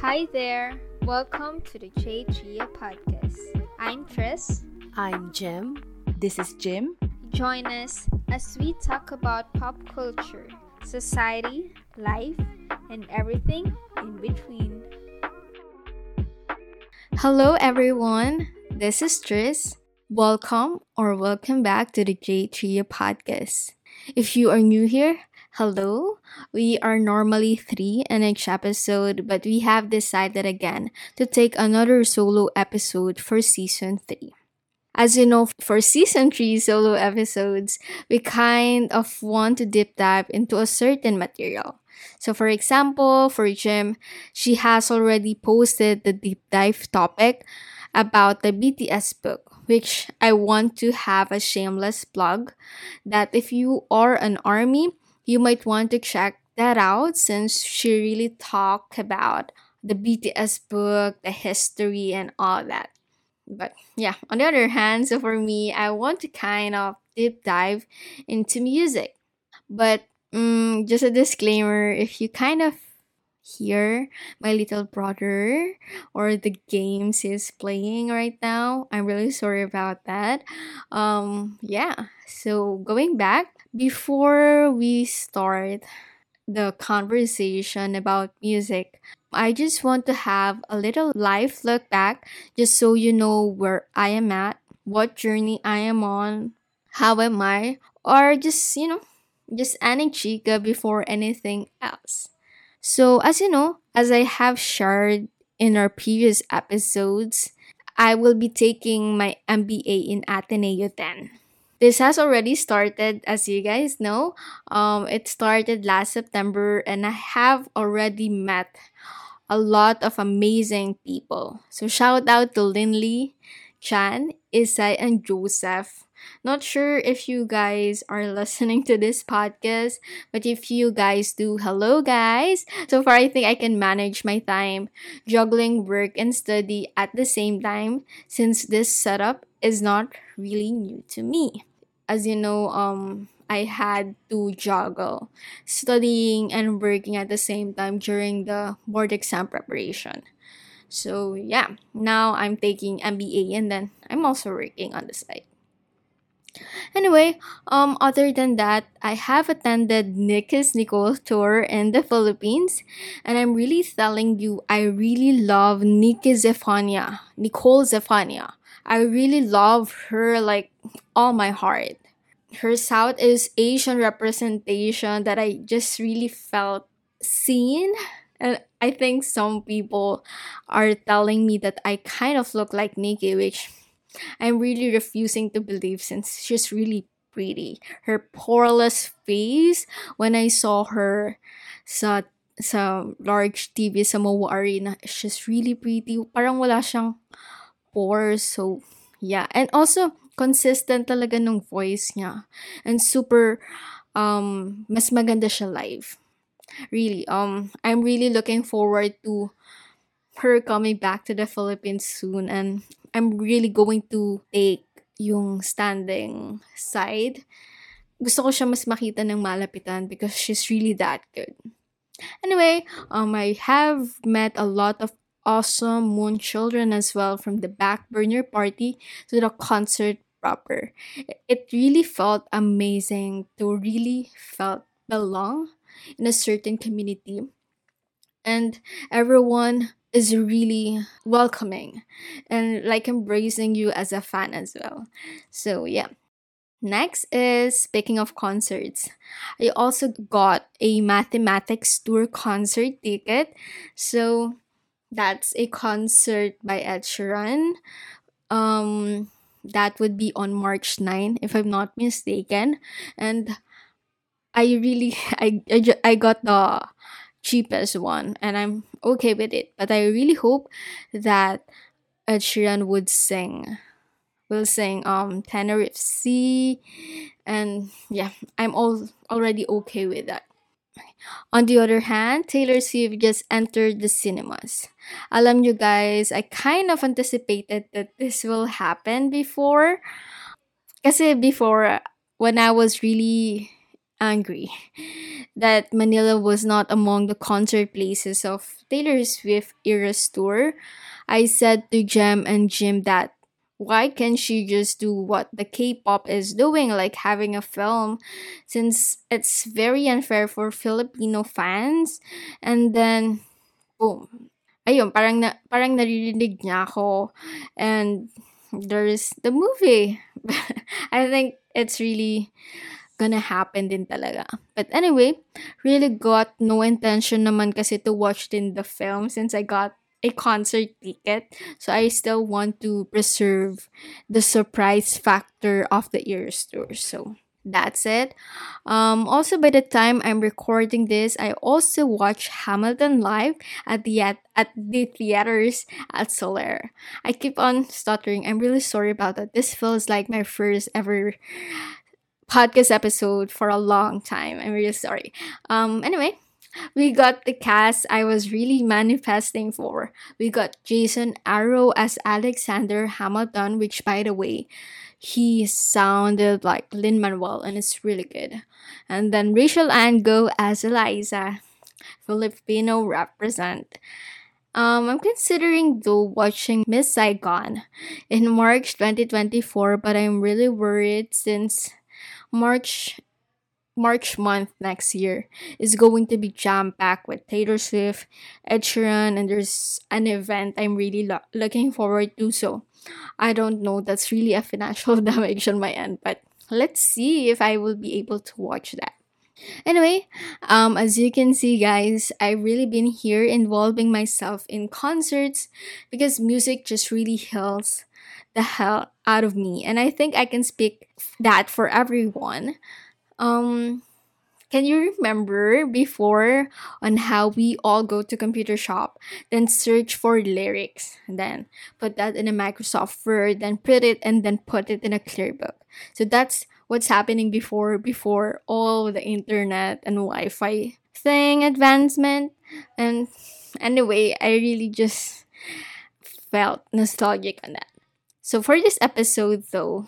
Hi there. Welcome to the J Trio podcast. I'm Tris. I'm Jim. This is Jim. Join us as we talk about pop culture, society, life, and everything in between. Hello, everyone. This is Tris. Welcome or welcome back to the J Trio podcast. If you are new here, hello. We are normally three in each episode, but we have decided again to take another solo episode for season three. As you know, for season 3 solo episodes, we kind of want to deep dive into a certain material. So, for example, for Jim, she has already posted the deep dive topic about the BTS book, which I want to have a shameless plug that if you are an army, you might want to check that out since she really talked about the BTS book, the history, and all that. But yeah, on the other hand, so for me, I want to kind of deep dive into music. But um, just a disclaimer if you kind of hear my little brother or the games he's playing right now, I'm really sorry about that. Um, yeah, so going back, before we start the conversation about music, I just want to have a little life look back just so you know where I am at, what journey I am on, how am I, or just, you know, just any chica before anything else. So, as you know, as I have shared in our previous episodes, I will be taking my MBA in Ateneo then. This has already started, as you guys know. Um, it started last September, and I have already met a lot of amazing people. So shout out to Linley, Chan, Isai, and Joseph. Not sure if you guys are listening to this podcast, but if you guys do, hello guys. So far, I think I can manage my time juggling work and study at the same time since this setup is not really new to me. As you know, um, I had to juggle studying and working at the same time during the board exam preparation. So yeah, now I'm taking MBA and then I'm also working on the side. Anyway, um, other than that, I have attended Niki's Nicole tour in the Philippines, and I'm really telling you, I really love Niki Zefanya, Nicole Zefanya. I really love her like all my heart her Southeast Asian representation that I just really felt seen. And I think some people are telling me that I kind of look like Niki, which I'm really refusing to believe since she's really pretty. Her poreless face when I saw her sa sa large TV sa MOA Arena, she's really pretty. Parang wala siyang pores. So, yeah. And also, consistent talaga nung voice niya. And super, um, mas maganda siya live. Really, um, I'm really looking forward to her coming back to the Philippines soon and I'm really going to take yung standing side. Gusto ko siya mas makita ng malapitan because she's really that good. Anyway, um, I have met a lot of awesome moon children as well from the back burner party to the concert proper. It really felt amazing to really felt belong in a certain community. And everyone is really welcoming and like embracing you as a fan as well. So yeah. Next is speaking of concerts. I also got a mathematics tour concert ticket. So that's a concert by Ed Sheeran. Um that would be on March 9 if I'm not mistaken. And I really I I, I got the cheapest one and I'm okay with it. But I really hope that Ed Sheeran would sing will sing um Tenerife Sea and yeah I'm all already okay with that on the other hand, Taylor Swift just entered the cinemas. Alam nyo guys, I kind of anticipated that this will happen before. Kasi before, when I was really angry, that Manila was not among the concert places of Taylor Swift Eras tour, I said to Jem and Jim that why can't she just do what the K-pop is doing, like having a film, since it's very unfair for Filipino fans. And then, boom, ayun, parang na, parang naririnig niya ako, and there's the movie. I think it's really gonna happen din talaga. But anyway, really got no intention naman kasi to watch din the film since I got a concert ticket. So I still want to preserve the surprise factor of the Eras tour. So that's it. Um, also, by the time I'm recording this, I also watched Hamilton live at the at, at the theaters at Solaire. I keep on stuttering. I'm really sorry about that. This feels like my first ever podcast episode for a long time. I'm really sorry. Um, anyway, we got the cast I was really manifesting for. We got Jason Arrow as Alexander Hamilton, which, by the way, he sounded like Lin Manuel, and it's really good. And then Rachelle Ann Go as Eliza, Filipino represent. Um, I'm considering though watching Miss Saigon in March 2024, but I'm really worried since March March month next year is going to be jam packed with Taylor Swift, Ed Sheeran, and there's an event I'm really lo- looking forward to. So I don't know, that's really a financial damage on my end, but let's see if I will be able to watch that. Anyway, um, as you can see, guys, I've really been here involving myself in concerts because music just really heals the hell out of me, and I think I can speak that for everyone. Um, can you remember before on how we all go to computer shop, then search for lyrics, then put that in a Microsoft Word, then print it and then put it in a clear book. So that's what's happening before before all the internet and Wi-Fi thing advancement. And anyway, I really just felt nostalgic on that. So for this episode though,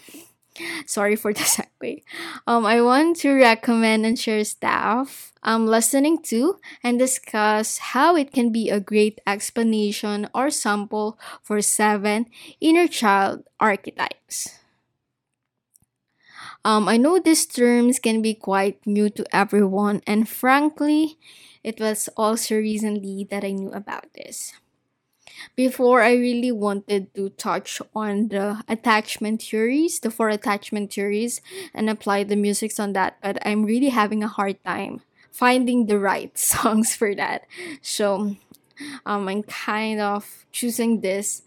sorry for the segue. Um, I want to recommend and share stuff I'm listening to and discuss how it can be a great explanation or sample for seven inner child archetypes. Um, I know these terms can be quite new to everyone, and frankly, it was also recently that I knew about this. Before, I really wanted to touch on the attachment theories, the four attachment theories, and apply the musics on that, but I'm really having a hard time finding the right songs for that. So, um, I'm kind of choosing this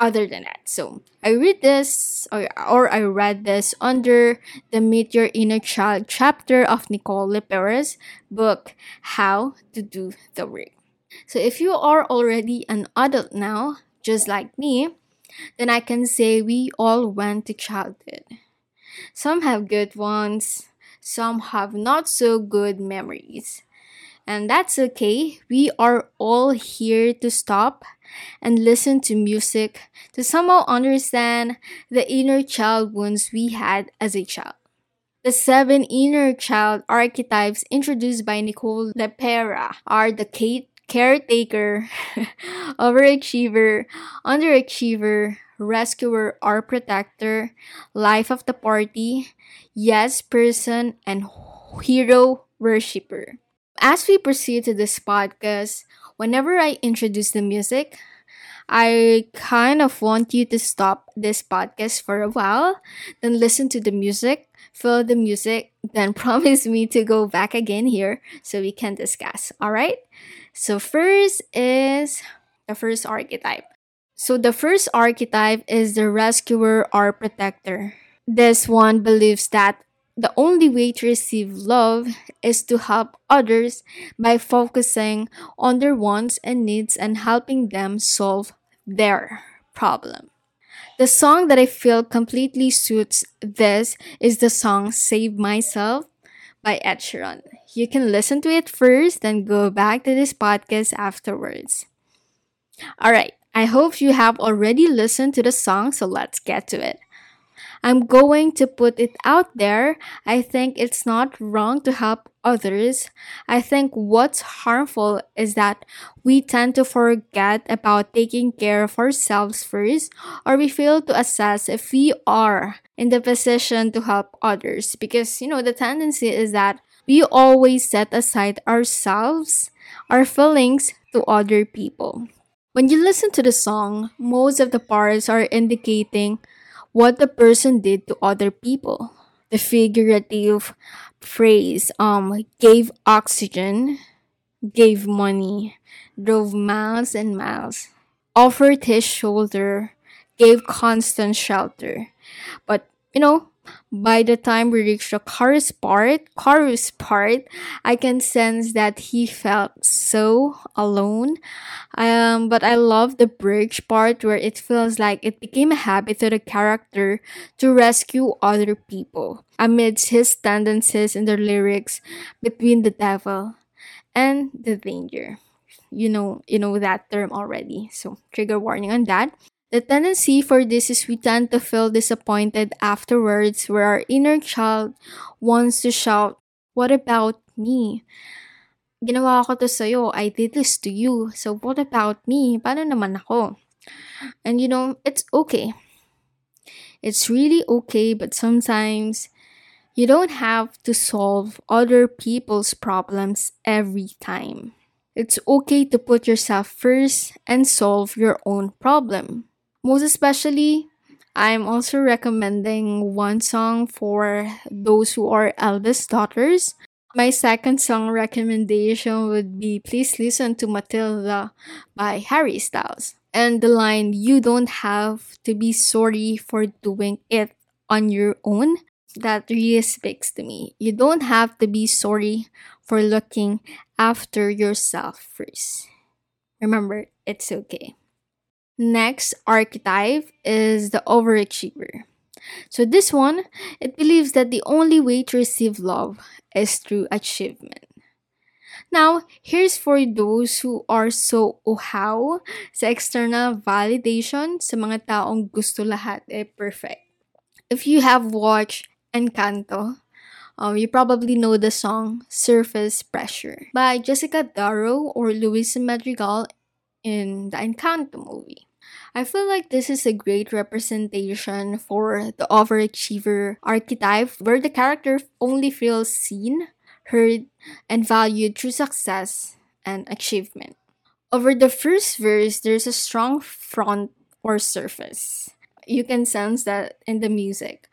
other than that. So I read this or, or I read this under the Meet Your Inner Child chapter of Nicole LePera's book, How to Do the Work. So if you are already an adult now, just like me, then I can say we all went to childhood. Some have good ones, some have not so good memories. And that's okay. We are all here to stop and listen to music to somehow understand the inner child wounds we had as a child. The seven inner child archetypes introduced by Nicole LePera are the Kate caretaker, overachiever, underachiever, rescuer or protector, life of the party, yes person, and hero worshiper. As we proceed to this podcast, whenever I introduce the music, I kind of want you to stop this podcast for a while, then listen to the music, feel the music, then promise me to go back again here so we can discuss. All right? So, first is the first archetype. So, the first archetype is the rescuer or protector. This one believes that the only way to receive love is to help others by focusing on their wants and needs and helping them solve their problem. The song that I feel completely suits this is the song Save Myself by Ed Sheeran. You can listen to it first, then go back to this podcast afterwards. Alright, I hope you have already listened to the song, so let's get to it. I'm going to put it out there. I think it's not wrong to help others. I think what's harmful is that we tend to forget about taking care of ourselves first, or we fail to assess if we are in the position to help others. Because, you know, the tendency is that we always set aside ourselves, our feelings to other people. When you listen to the song, most of the parts are indicating what the person did to other people. The figurative phrase um gave oxygen, gave money, drove miles and miles, offered his shoulder, gave constant shelter. But you know, by the time we reach the chorus part, chorus part, I can sense that he felt so alone. Um, but I love the bridge part where it feels like it became a habit to the character to rescue other people amidst his tendencies in the lyrics between the devil and the danger. You know, you know that term already. So trigger warning on that. The tendency for this is we tend to feel disappointed afterwards where our inner child wants to shout, What about me? Ginawa ko to sa'yo. I did this to you. So what about me? Paano naman ako? And you know, it's okay. It's really okay, but sometimes you don't have to solve other people's problems every time. It's okay to put yourself first and solve your own problem. Most especially, I'm also recommending one song for those who are eldest daughters. My second song recommendation would be Please Listen to Matilda by Harry Styles. And the line, You don't have to be sorry for doing it on your own, that really speaks to me. You don't have to be sorry for looking after yourself first. Remember, it's okay. Next archetype is the overachiever. So this one, it believes that the only way to receive love is through achievement. Now, here's for those who are so uhaw sa external validation sa mga taong gusto lahat eh perfect. If you have watched Encanto, um, you probably know the song Surface Pressure by Jessica Darrow or Luisa Madrigal in the Encanto movie. I feel like this is a great representation for the overachiever archetype where the character only feels seen, heard, and valued through success and achievement. Over the first verse, there's a strong front or surface. You can sense that in the music.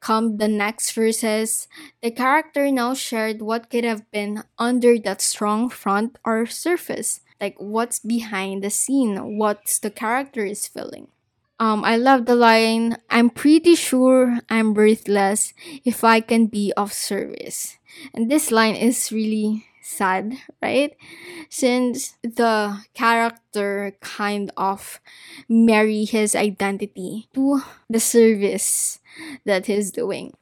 Come the next verses, the character now shared what could have been under that strong front or surface like what's behind the scene? What's the character is feeling? Um i love the line i'm pretty sure i'm worthless if i can be of service. And this line is really sad right? Since the character kind of marry his identity to the service that he's doing.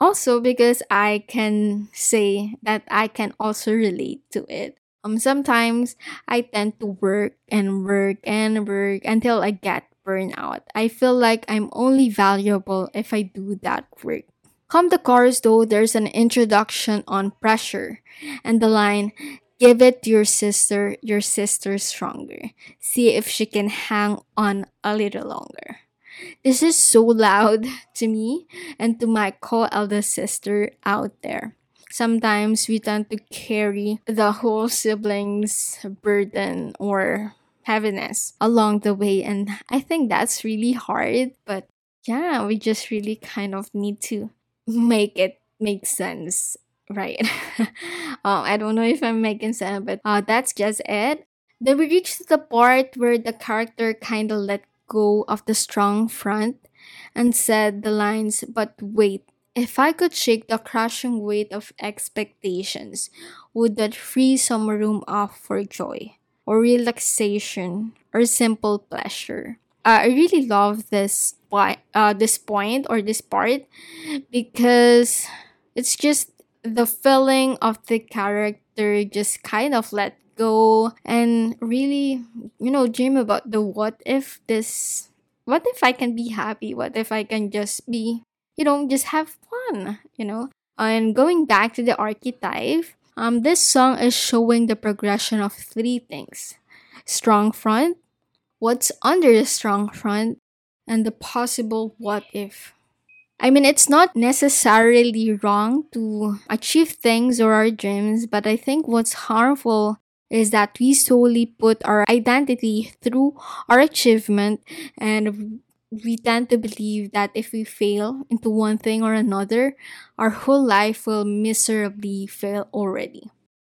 Also because i can say that i can also relate to it um, sometimes I tend to work and work and work until I get burnout. I feel like I'm only valuable if I do that work. Come the chorus though, there's an introduction on pressure and the line, Give it to your sister, your sister's stronger. See if she can hang on a little longer. This is so loud to me and to my co eldest sister out there sometimes we tend to carry the whole siblings burden or heaviness along the way and i think that's really hard but yeah we just really kind of need to make it make sense right? Um, i don't know if i'm making sense but uh, that's just it. Then we reach the part where the character kind of let go of the strong front and said the lines but wait if I could shake the crushing weight of expectations, would that free some room off for joy, or relaxation, or simple pleasure? Uh, I really love this point, uh, this point or this part because it's just the feeling of the character just kind of let go and really, you know, dream about the what if this what if I can be happy? What if I can just be you know, just have fun, you know. And going back to the archetype, um, this song is showing the progression of three things strong front, what's under the strong front, and the possible what if. I mean, it's not necessarily wrong to achieve things or our dreams, but I think what's harmful is that we solely put our identity through our achievement and we tend to believe that if we fail into one thing or another, our whole life will miserably fail already.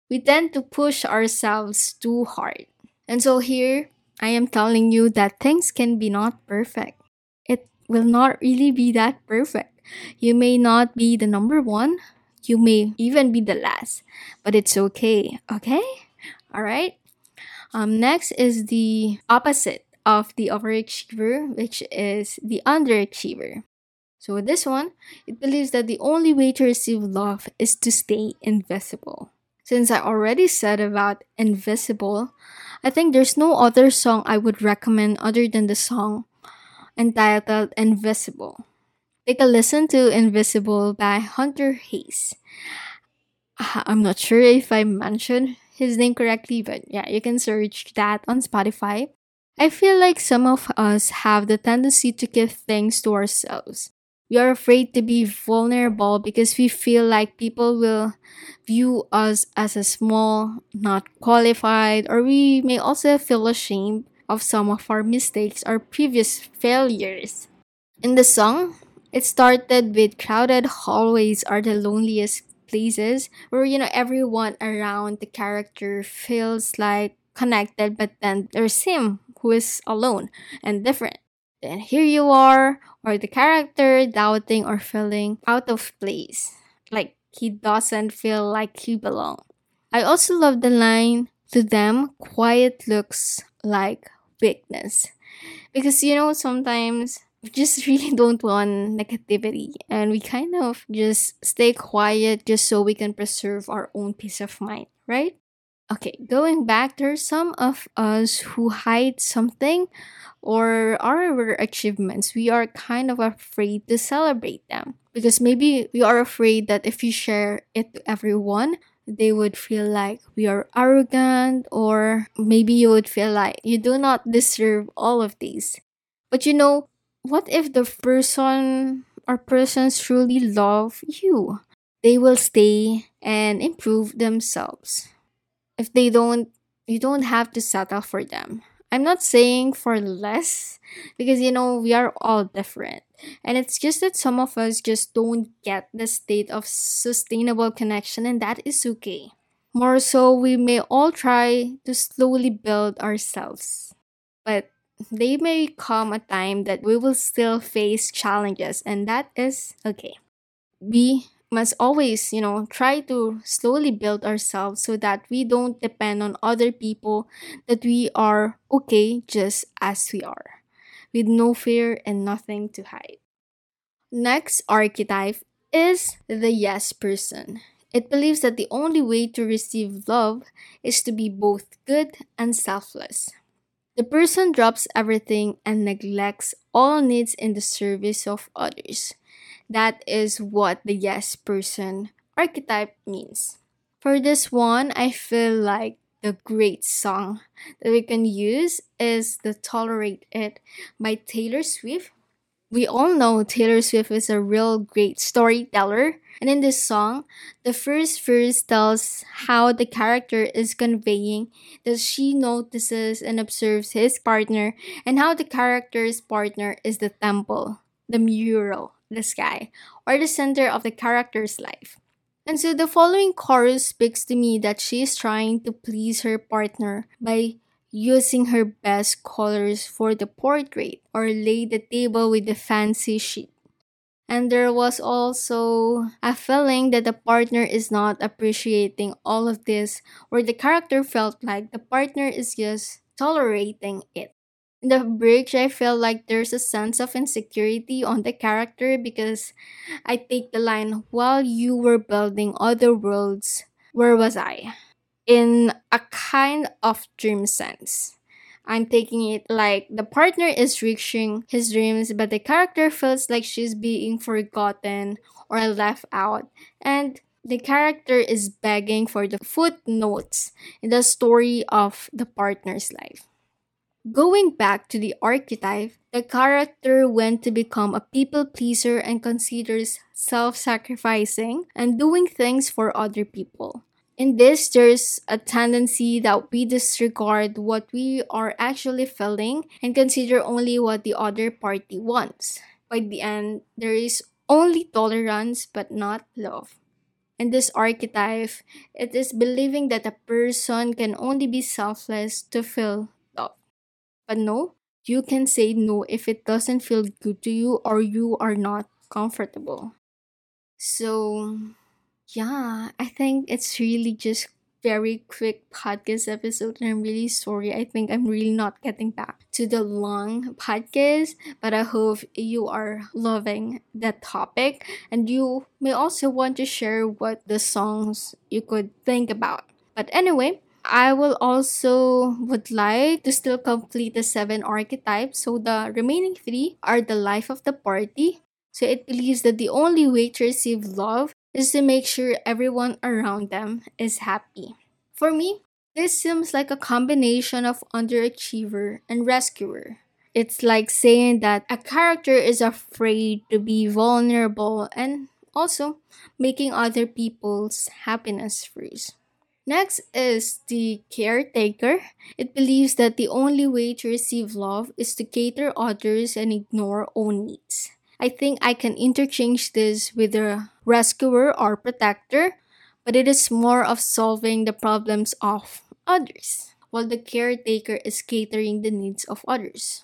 We tend to push ourselves too hard. And so here, I am telling you that things can be not perfect. It will not really be that perfect. You may not be the number one, you may even be the last, but it's okay, okay? All right. Um, next is the opposite of the overachiever, which is the underachiever. So with this one, it believes that the only way to receive love is to stay invisible. Since I already said about invisible, I think there's no other song I would recommend other than the song entitled Invisible. Take a listen to Invisible by Hunter Hayes. Uh, I'm not sure if I mentioned his name correctly, but yeah, you can search that on Spotify. I feel like some of us have the tendency to keep things to ourselves. We are afraid to be vulnerable because we feel like people will view us as a small, not qualified, or we may also feel ashamed of some of our mistakes or previous failures. In the song, it started with crowded hallways are the loneliest places where you know everyone around the character feels like connected but then there's him who is alone and different. Then here you are or the character doubting or feeling out of place like he doesn't feel like he belongs. I also love the line to them quiet looks like weakness. Because you know sometimes we just really don't want negativity and we kind of just stay quiet just so we can preserve our own peace of mind, right? Okay, going back, there's some of us who hide something or our achievements. We are kind of afraid to celebrate them because maybe we are afraid that if we share it to everyone, they would feel like we are arrogant, or maybe you would feel like you do not deserve all of these. But you know, what if the person or persons truly love you? They will stay and improve themselves. If they don't, you don't have to settle for them. I'm not saying for less because you know we are all different. And it's just that some of us just don't get the state of sustainable connection, and that is okay. More so, we may all try to slowly build ourselves. But they may come a time that we will still face challenges, and that is okay. We must always, you know, try to slowly build ourselves so that we don't depend on other people, that we are okay just as we are, with no fear and nothing to hide. Next archetype is the yes person. It believes that the only way to receive love is to be both good and selfless. The person drops everything and neglects all needs in the service of others. That is what the yes person archetype means. For this one, I feel like the great song that we can use is the Tolerate It by Taylor Swift. We all know Taylor Swift is a real great storyteller and in this song, the first verse tells how the character is conveying that she notices and observes his partner and how the character's partner is the temple, the mural, the sky, or the center of the character's life. And so the following chorus speaks to me that she is trying to please her partner by using her best colors for the portrait or lay the table with the fancy sheet. And there was also a feeling that the partner is not appreciating all of this, where the character felt like the partner is just tolerating it. In the bridge, I felt like there's a sense of insecurity on the character because I take the line, while you were building other worlds, where was I? In a kind of dream sense. I'm taking it like the partner is reaching his dreams, but the character feels like she's being forgotten or left out. And the character is begging for the footnotes in the story of the partner's life. Going back to the archetype, the character went to become a people pleaser and considers self sacrificing and doing things for other people. In this, there's a tendency that we disregard what we are actually feeling and consider only what the other party wants. By the end, there is only tolerance but not love. In this archetype, it is believing that a person can only be selfless to feel love. but no, you can say no if it doesn't feel good to you or you are not comfortable. So, yeah, I think it's really just very quick podcast episode and I'm really sorry. I think I'm really not getting back to the long podcast, but I hope you are loving that topic and you may also want to share what the songs you could think about. But anyway, I will also would like to still complete the seven archetypes. So the remaining three are the life of the party. So it believes that the only way to receive love is to make sure everyone around them is happy. For me, this seems like a combination of underachiever and rescuer. It's like saying that a character is afraid to be vulnerable and also making other people's happiness freeze. Next is the caretaker. It believes that the only way to receive love is to cater others and ignore own needs. I think I can interchange this with a rescuer or protector, but it is more of solving the problems of others, while the caretaker is catering the needs of others.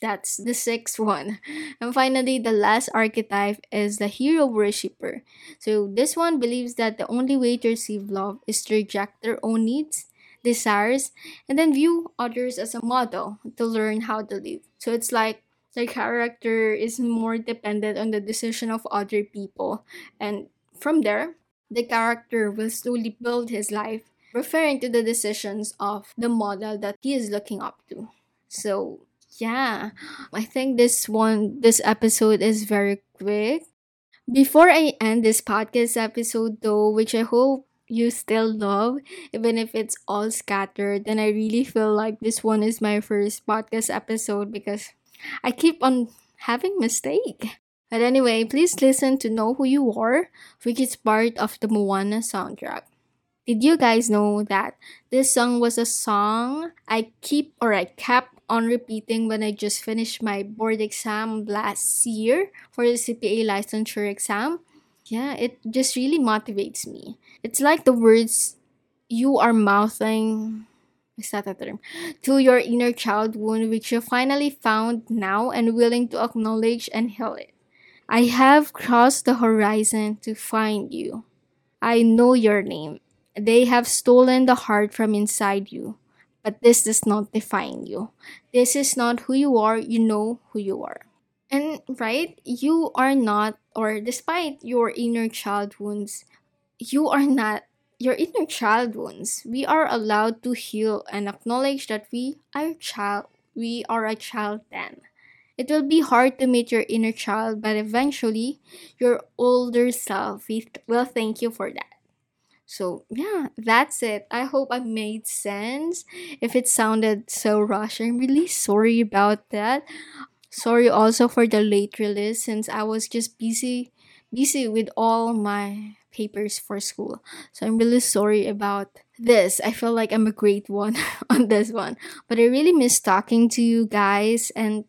That's the sixth one. And finally, the last archetype is the hero worshipper. So, this one believes that the only way to receive love is to reject their own needs, desires, and then view others as a model to learn how to live. So, it's like the character is more dependent on the decision of other people. And from there, the character will slowly build his life, referring to the decisions of the model that he is looking up to. So, yeah, I think this one, this episode is very quick. Before I end this podcast episode, though, which I hope you still love, even if it's all scattered, then I really feel like this one is my first podcast episode because I keep on having mistake. But anyway, please listen to Know Who You Are, which is part of the Moana soundtrack. Did you guys know that this song was a song I keep or I kept on repeating when I just finished my board exam last year for the CPA licensure exam? Yeah, it just really motivates me. It's like the words you are mouthing is that a term? To your inner child wound, which you finally found now and willing to acknowledge and heal it. I have crossed the horizon to find you. I know your name. They have stolen the heart from inside you, but this does not define you. This is not who you are, you know who you are. And right, you are not, or despite your inner child wounds, you are not your inner child wounds. We are allowed to heal and acknowledge that we are child we are a child then. It will be hard to meet your inner child, but eventually your older self will thank you for that. So, yeah, that's it. I hope I made sense. If it sounded so rushed, I'm really sorry about that. Sorry also for the late release since I was just busy busy with all my papers for school. So I'm really sorry about this. I feel like I'm a great one on this one. But I really miss talking to you guys and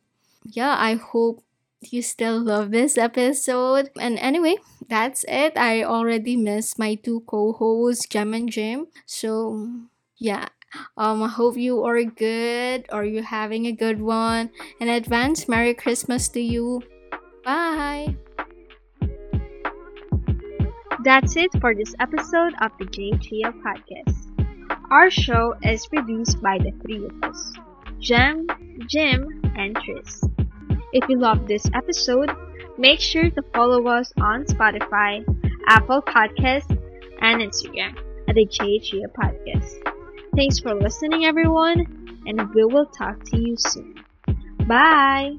yeah, I hope you still love this episode. And anyway, that's it. I already missed my two co-hosts, Jem and Jim. So yeah. Um, I hope you are good or you're having a good one. In advance, Merry Christmas to you. Bye. That's it for this episode of the J Trio podcast. Our show is produced by the three of us Jem, Jim, and Tris. If you love this episode, make sure to follow us on Spotify, Apple Podcasts, and Instagram at the JHA Podcast. Thanks for listening, everyone, and we will talk to you soon. Bye!